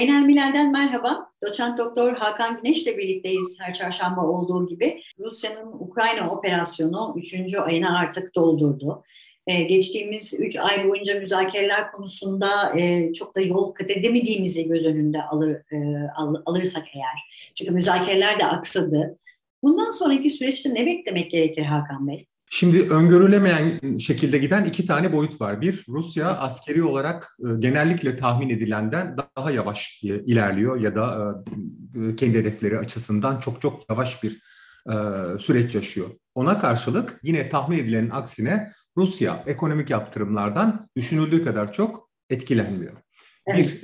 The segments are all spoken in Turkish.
Beynel Milal'den merhaba. Doçent Doktor Hakan Güneş ile birlikteyiz her çarşamba olduğu gibi. Rusya'nın Ukrayna operasyonu 3. ayını artık doldurdu. Ee, geçtiğimiz 3 ay boyunca müzakereler konusunda e, çok da yol kat edemediğimizi göz önünde alır, e, al, alırsak eğer. Çünkü müzakereler de aksadı. Bundan sonraki süreçte ne beklemek gerekir Hakan Bey? Şimdi öngörülemeyen şekilde giden iki tane boyut var. Bir, Rusya askeri olarak e, genellikle tahmin edilenden daha yavaş ilerliyor ya da e, kendi hedefleri açısından çok çok yavaş bir e, süreç yaşıyor. Ona karşılık yine tahmin edilenin aksine Rusya ekonomik yaptırımlardan düşünüldüğü kadar çok etkilenmiyor. Bir,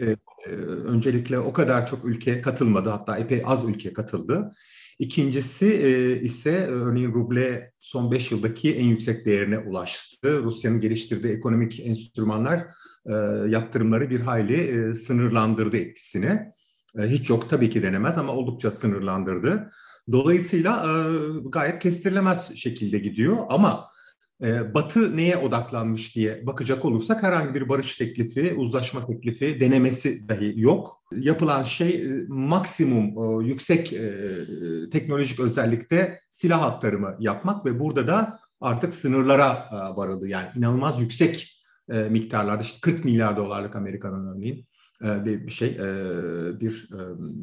öncelikle o kadar çok ülke katılmadı hatta epey az ülke katıldı. İkincisi e, ise örneğin ruble son 5 yıldaki en yüksek değerine ulaştı. Rusya'nın geliştirdiği ekonomik enstrümanlar e, yaptırımları bir hayli e, sınırlandırdı etkisini. E, hiç yok tabii ki denemez ama oldukça sınırlandırdı. Dolayısıyla e, gayet kestirilemez şekilde gidiyor ama ee, Batı neye odaklanmış diye bakacak olursak herhangi bir barış teklifi, uzlaşma teklifi, denemesi dahi yok. Yapılan şey e, maksimum e, yüksek e, teknolojik özellikte silah aktarımı yapmak ve burada da artık sınırlara varıldı. Yani inanılmaz yüksek miktarlarda işte 40 milyar dolarlık Amerika'nın örneğin e, bir şey e, bir e,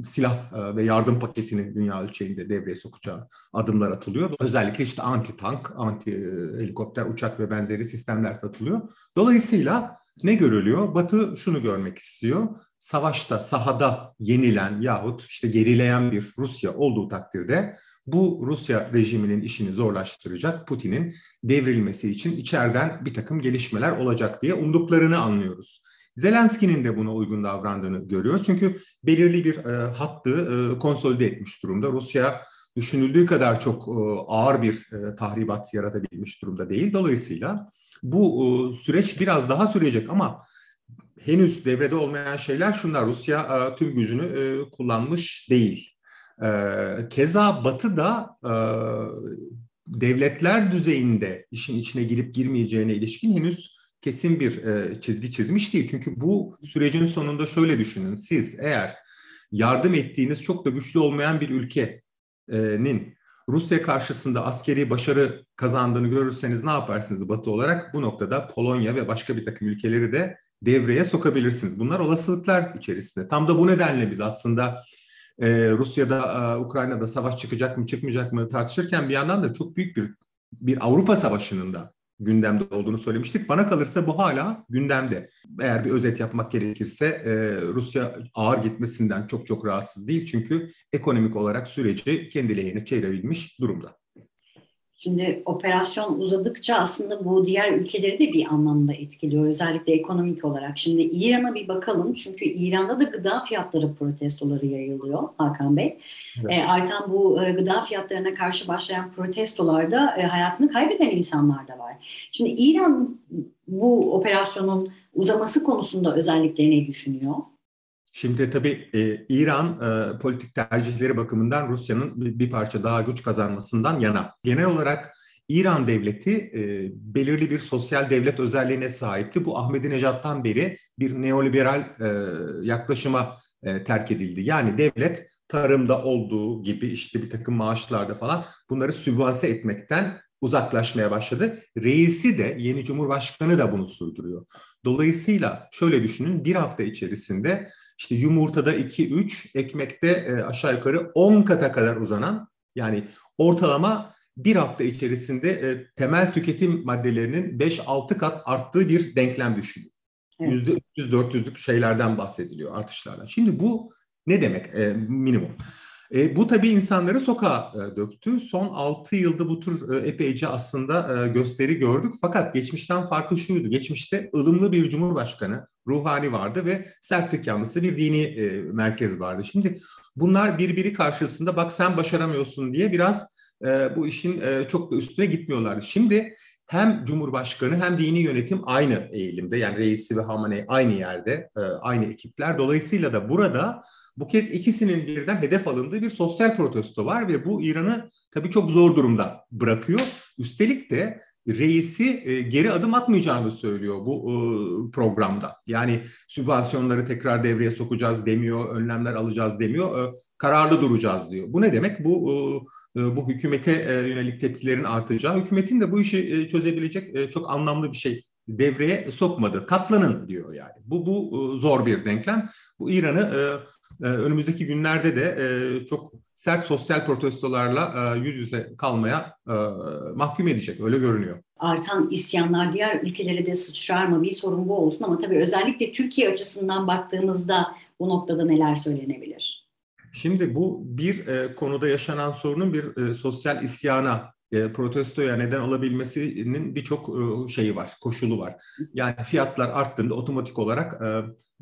silah ve yardım paketini dünya ölçeğinde devreye sokacağı adımlar atılıyor. Özellikle işte anti tank, anti helikopter, uçak ve benzeri sistemler satılıyor. Dolayısıyla ne görülüyor? Batı şunu görmek istiyor. Savaşta, sahada yenilen yahut işte gerileyen bir Rusya olduğu takdirde bu Rusya rejiminin işini zorlaştıracak Putin'in devrilmesi için içeriden bir takım gelişmeler olacak diye umduklarını anlıyoruz. Zelenski'nin de buna uygun davrandığını görüyoruz. Çünkü belirli bir e, hattı e, konsolide etmiş durumda. Rusya düşünüldüğü kadar çok e, ağır bir e, tahribat yaratabilmiş durumda değil. Dolayısıyla bu e, süreç biraz daha sürecek ama henüz devrede olmayan şeyler şunlar. Rusya e, tüm gücünü e, kullanmış değil. E, keza Batı da devletler düzeyinde işin içine girip girmeyeceğine ilişkin henüz kesin bir çizgi çizmiş değil. Çünkü bu sürecin sonunda şöyle düşünün. Siz eğer yardım ettiğiniz çok da güçlü olmayan bir ülkenin Rusya karşısında askeri başarı kazandığını görürseniz ne yaparsınız Batı olarak? Bu noktada Polonya ve başka bir takım ülkeleri de devreye sokabilirsiniz. Bunlar olasılıklar içerisinde. Tam da bu nedenle biz aslında e, Rusya'da, e, Ukrayna'da savaş çıkacak mı çıkmayacak mı tartışırken bir yandan da çok büyük bir bir Avrupa Savaşı'nın da gündemde olduğunu söylemiştik. Bana kalırsa bu hala gündemde. Eğer bir özet yapmak gerekirse e, Rusya ağır gitmesinden çok çok rahatsız değil. Çünkü ekonomik olarak süreci kendi lehine çevirebilmiş durumda. Şimdi operasyon uzadıkça aslında bu diğer ülkeleri de bir anlamda etkiliyor. Özellikle ekonomik olarak. Şimdi İran'a bir bakalım. Çünkü İran'da da gıda fiyatları protestoları yayılıyor Hakan Bey. Evet. E, artan bu e, gıda fiyatlarına karşı başlayan protestolarda e, hayatını kaybeden insanlar da var. Şimdi İran bu operasyonun uzaması konusunda özellikle ne düşünüyor? Şimdi tabii e, İran e, politik tercihleri bakımından Rusya'nın bir, parça daha güç kazanmasından yana. Genel olarak İran devleti e, belirli bir sosyal devlet özelliğine sahipti. Bu Ahmadinejad'dan beri bir neoliberal e, yaklaşıma e, terk edildi. Yani devlet tarımda olduğu gibi işte bir takım maaşlarda falan bunları sübvanse etmekten uzaklaşmaya başladı. Reisi de yeni cumhurbaşkanı da bunu sürdürüyor. Dolayısıyla şöyle düşünün bir hafta içerisinde işte yumurtada 2-3, ekmekte e, aşağı yukarı 10 kata kadar uzanan yani ortalama bir hafta içerisinde e, temel tüketim maddelerinin 5-6 kat arttığı bir denklem düşünün. Evet. %300-400'lük şeylerden bahsediliyor artışlardan. Şimdi bu ne demek e, minimum? E, bu tabii insanları sokağa e, döktü. Son 6 yılda bu tür e, epeyce aslında e, gösteri gördük. Fakat geçmişten farkı şuydu. Geçmişte ılımlı bir cumhurbaşkanı, ruhani vardı ve sertlik yanlısı bir dini e, merkez vardı. Şimdi bunlar birbiri karşısında bak sen başaramıyorsun diye biraz e, bu işin e, çok da üstüne gitmiyorlardı. Şimdi hem Cumhurbaşkanı hem dini yönetim aynı eğilimde. Yani reisi ve Hamaney aynı yerde, e, aynı ekipler. Dolayısıyla da burada bu kez ikisinin birden hedef alındığı bir sosyal protesto var ve bu İran'ı tabii çok zor durumda bırakıyor. Üstelik de reisi e, geri adım atmayacağını söylüyor bu e, programda. Yani sübvansiyonları tekrar devreye sokacağız demiyor, önlemler alacağız demiyor, e, kararlı duracağız diyor. Bu ne demek? Bu bu hükümete yönelik tepkilerin artacağı, hükümetin de bu işi çözebilecek çok anlamlı bir şey devreye sokmadı. Katlanın diyor yani. Bu bu zor bir denklem. Bu İran'ı önümüzdeki günlerde de çok sert sosyal protestolarla yüz yüze kalmaya mahkum edecek. Öyle görünüyor. Artan isyanlar diğer ülkelere de sıçrar mı? Bir sorun bu olsun ama tabii özellikle Türkiye açısından baktığımızda bu noktada neler söylenebilir? Şimdi bu bir e, konuda yaşanan sorunun bir e, sosyal isyana, e, protestoya neden olabilmesinin birçok e, şeyi var, koşulu var. Yani fiyatlar arttığında otomatik olarak e,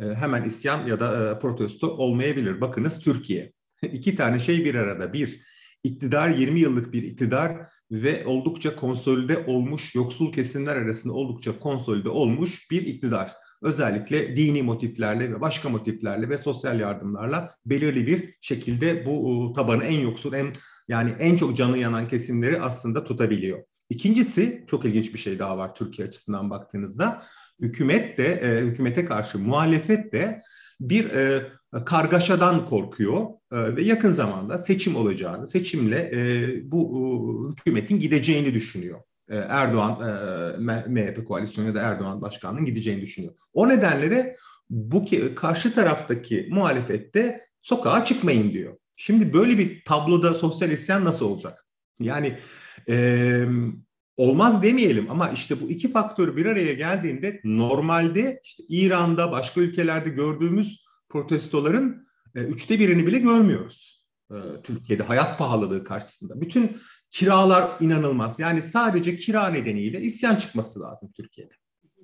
e, hemen isyan ya da protesto olmayabilir. Bakınız Türkiye. İki tane şey bir arada. Bir, iktidar 20 yıllık bir iktidar ve oldukça konsolide olmuş, yoksul kesimler arasında oldukça konsolide olmuş bir iktidar özellikle dini motiflerle ve başka motiflerle ve sosyal yardımlarla belirli bir şekilde bu tabanı en yoksul, en yani en çok canı yanan kesimleri aslında tutabiliyor. İkincisi çok ilginç bir şey daha var Türkiye açısından baktığınızda. Hükümet de e, hükümete karşı muhalefet de bir e, kargaşadan korkuyor e, ve yakın zamanda seçim olacağını, seçimle e, bu e, hükümetin gideceğini düşünüyor. E, Erdoğan e, MHP koalisyonu ya da Erdoğan başkanının gideceğini düşünüyor. O nedenle de bu karşı taraftaki muhalefette sokağa çıkmayın diyor. Şimdi böyle bir tabloda sosyal isyan nasıl olacak? Yani e, olmaz demeyelim ama işte bu iki faktör bir araya geldiğinde normalde işte İran'da başka ülkelerde gördüğümüz protestoların e, üçte birini bile görmüyoruz. E, Türkiye'de hayat pahalılığı karşısında. Bütün kiralar inanılmaz. Yani sadece kira nedeniyle isyan çıkması lazım Türkiye'de.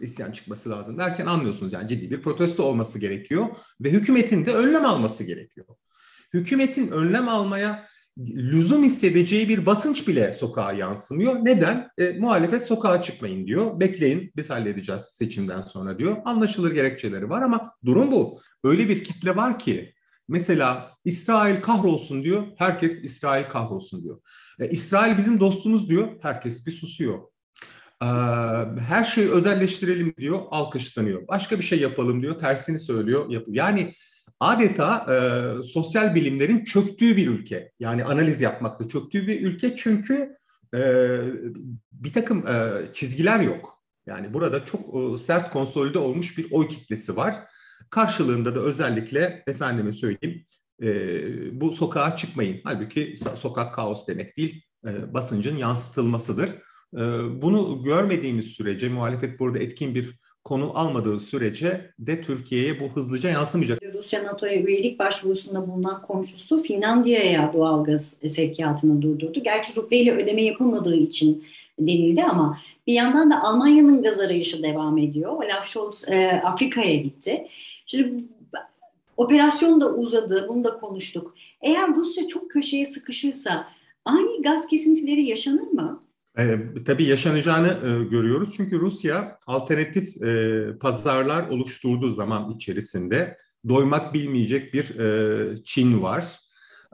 İsyan çıkması lazım derken anlıyorsunuz yani ciddi bir protesto olması gerekiyor ve hükümetin de önlem alması gerekiyor. Hükümetin önlem almaya lüzum hissedeceği bir basınç bile sokağa yansımıyor. Neden? E, muhalefet sokağa çıkmayın diyor. Bekleyin biz halledeceğiz seçimden sonra diyor. Anlaşılır gerekçeleri var ama durum bu. Öyle bir kitle var ki mesela İsrail kahrolsun diyor. Herkes İsrail kahrolsun diyor. E, İsrail bizim dostumuz diyor. Herkes bir susuyor. E, her şeyi özelleştirelim diyor. Alkışlanıyor. Başka bir şey yapalım diyor. Tersini söylüyor. Yap yani adeta e, sosyal bilimlerin çöktüğü bir ülke. Yani analiz yapmakta çöktüğü bir ülke çünkü e, bir takım e, çizgiler yok. Yani burada çok e, sert konsolide olmuş bir oy kitlesi var. Karşılığında da özellikle efendime söyleyeyim e, bu sokağa çıkmayın. Halbuki sokak kaos demek değil, e, basıncın yansıtılmasıdır. E, bunu görmediğimiz sürece muhalefet burada etkin bir konu almadığı sürece de Türkiye'ye bu hızlıca yansımayacak. Rusya NATO'ya üyelik başvurusunda bulunan komşusu Finlandiya'ya doğalgaz sevkiyatını durdurdu. Gerçi rubleyle ödeme yapılmadığı için denildi ama bir yandan da Almanya'nın gaz arayışı devam ediyor. Olaf Scholz e, Afrika'ya gitti. Şimdi operasyon da uzadı, bunu da konuştuk. Eğer Rusya çok köşeye sıkışırsa ani gaz kesintileri yaşanır mı? E, tabii yaşanacağını e, görüyoruz. Çünkü Rusya alternatif e, pazarlar oluşturduğu zaman içerisinde doymak bilmeyecek bir e, Çin var.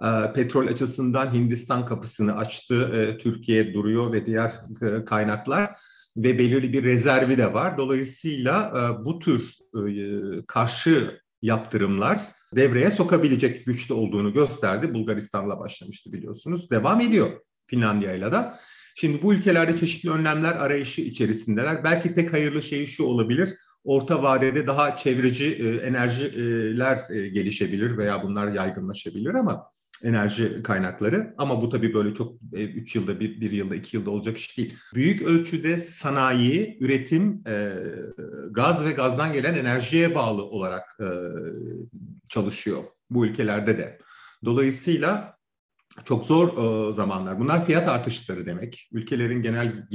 E, petrol açısından Hindistan kapısını açtı. E, Türkiye duruyor ve diğer e, kaynaklar ve belirli bir rezervi de var. Dolayısıyla e, bu tür e, karşı yaptırımlar devreye sokabilecek güçte olduğunu gösterdi. Bulgaristan'la başlamıştı biliyorsunuz. Devam ediyor Finlandiya'yla da. Şimdi bu ülkelerde çeşitli önlemler arayışı içerisindeler. Belki tek hayırlı şey şu olabilir. Orta vadede daha çevreci e, enerjiler e, gelişebilir veya bunlar yaygınlaşabilir ama enerji kaynakları. Ama bu tabii böyle çok 3 e, yılda, bir, bir yılda, iki yılda olacak iş değil. Büyük ölçüde sanayi, üretim, gaz ve gazdan gelen enerjiye bağlı olarak çalışıyor bu ülkelerde de. Dolayısıyla çok zor e, zamanlar. Bunlar fiyat artışları demek. Ülkelerin genel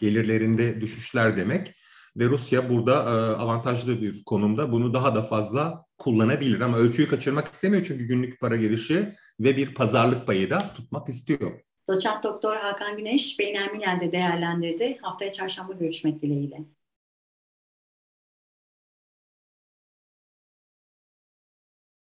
gelirlerinde düşüşler demek. Ve Rusya burada e, avantajlı bir konumda bunu daha da fazla kullanabilir. Ama ölçüyü kaçırmak istemiyor çünkü günlük para girişi ve bir pazarlık payı da tutmak istiyor. Doçent Doktor Hakan Güneş Beynel Milen'de değerlendirdi. Haftaya çarşamba görüşmek dileğiyle.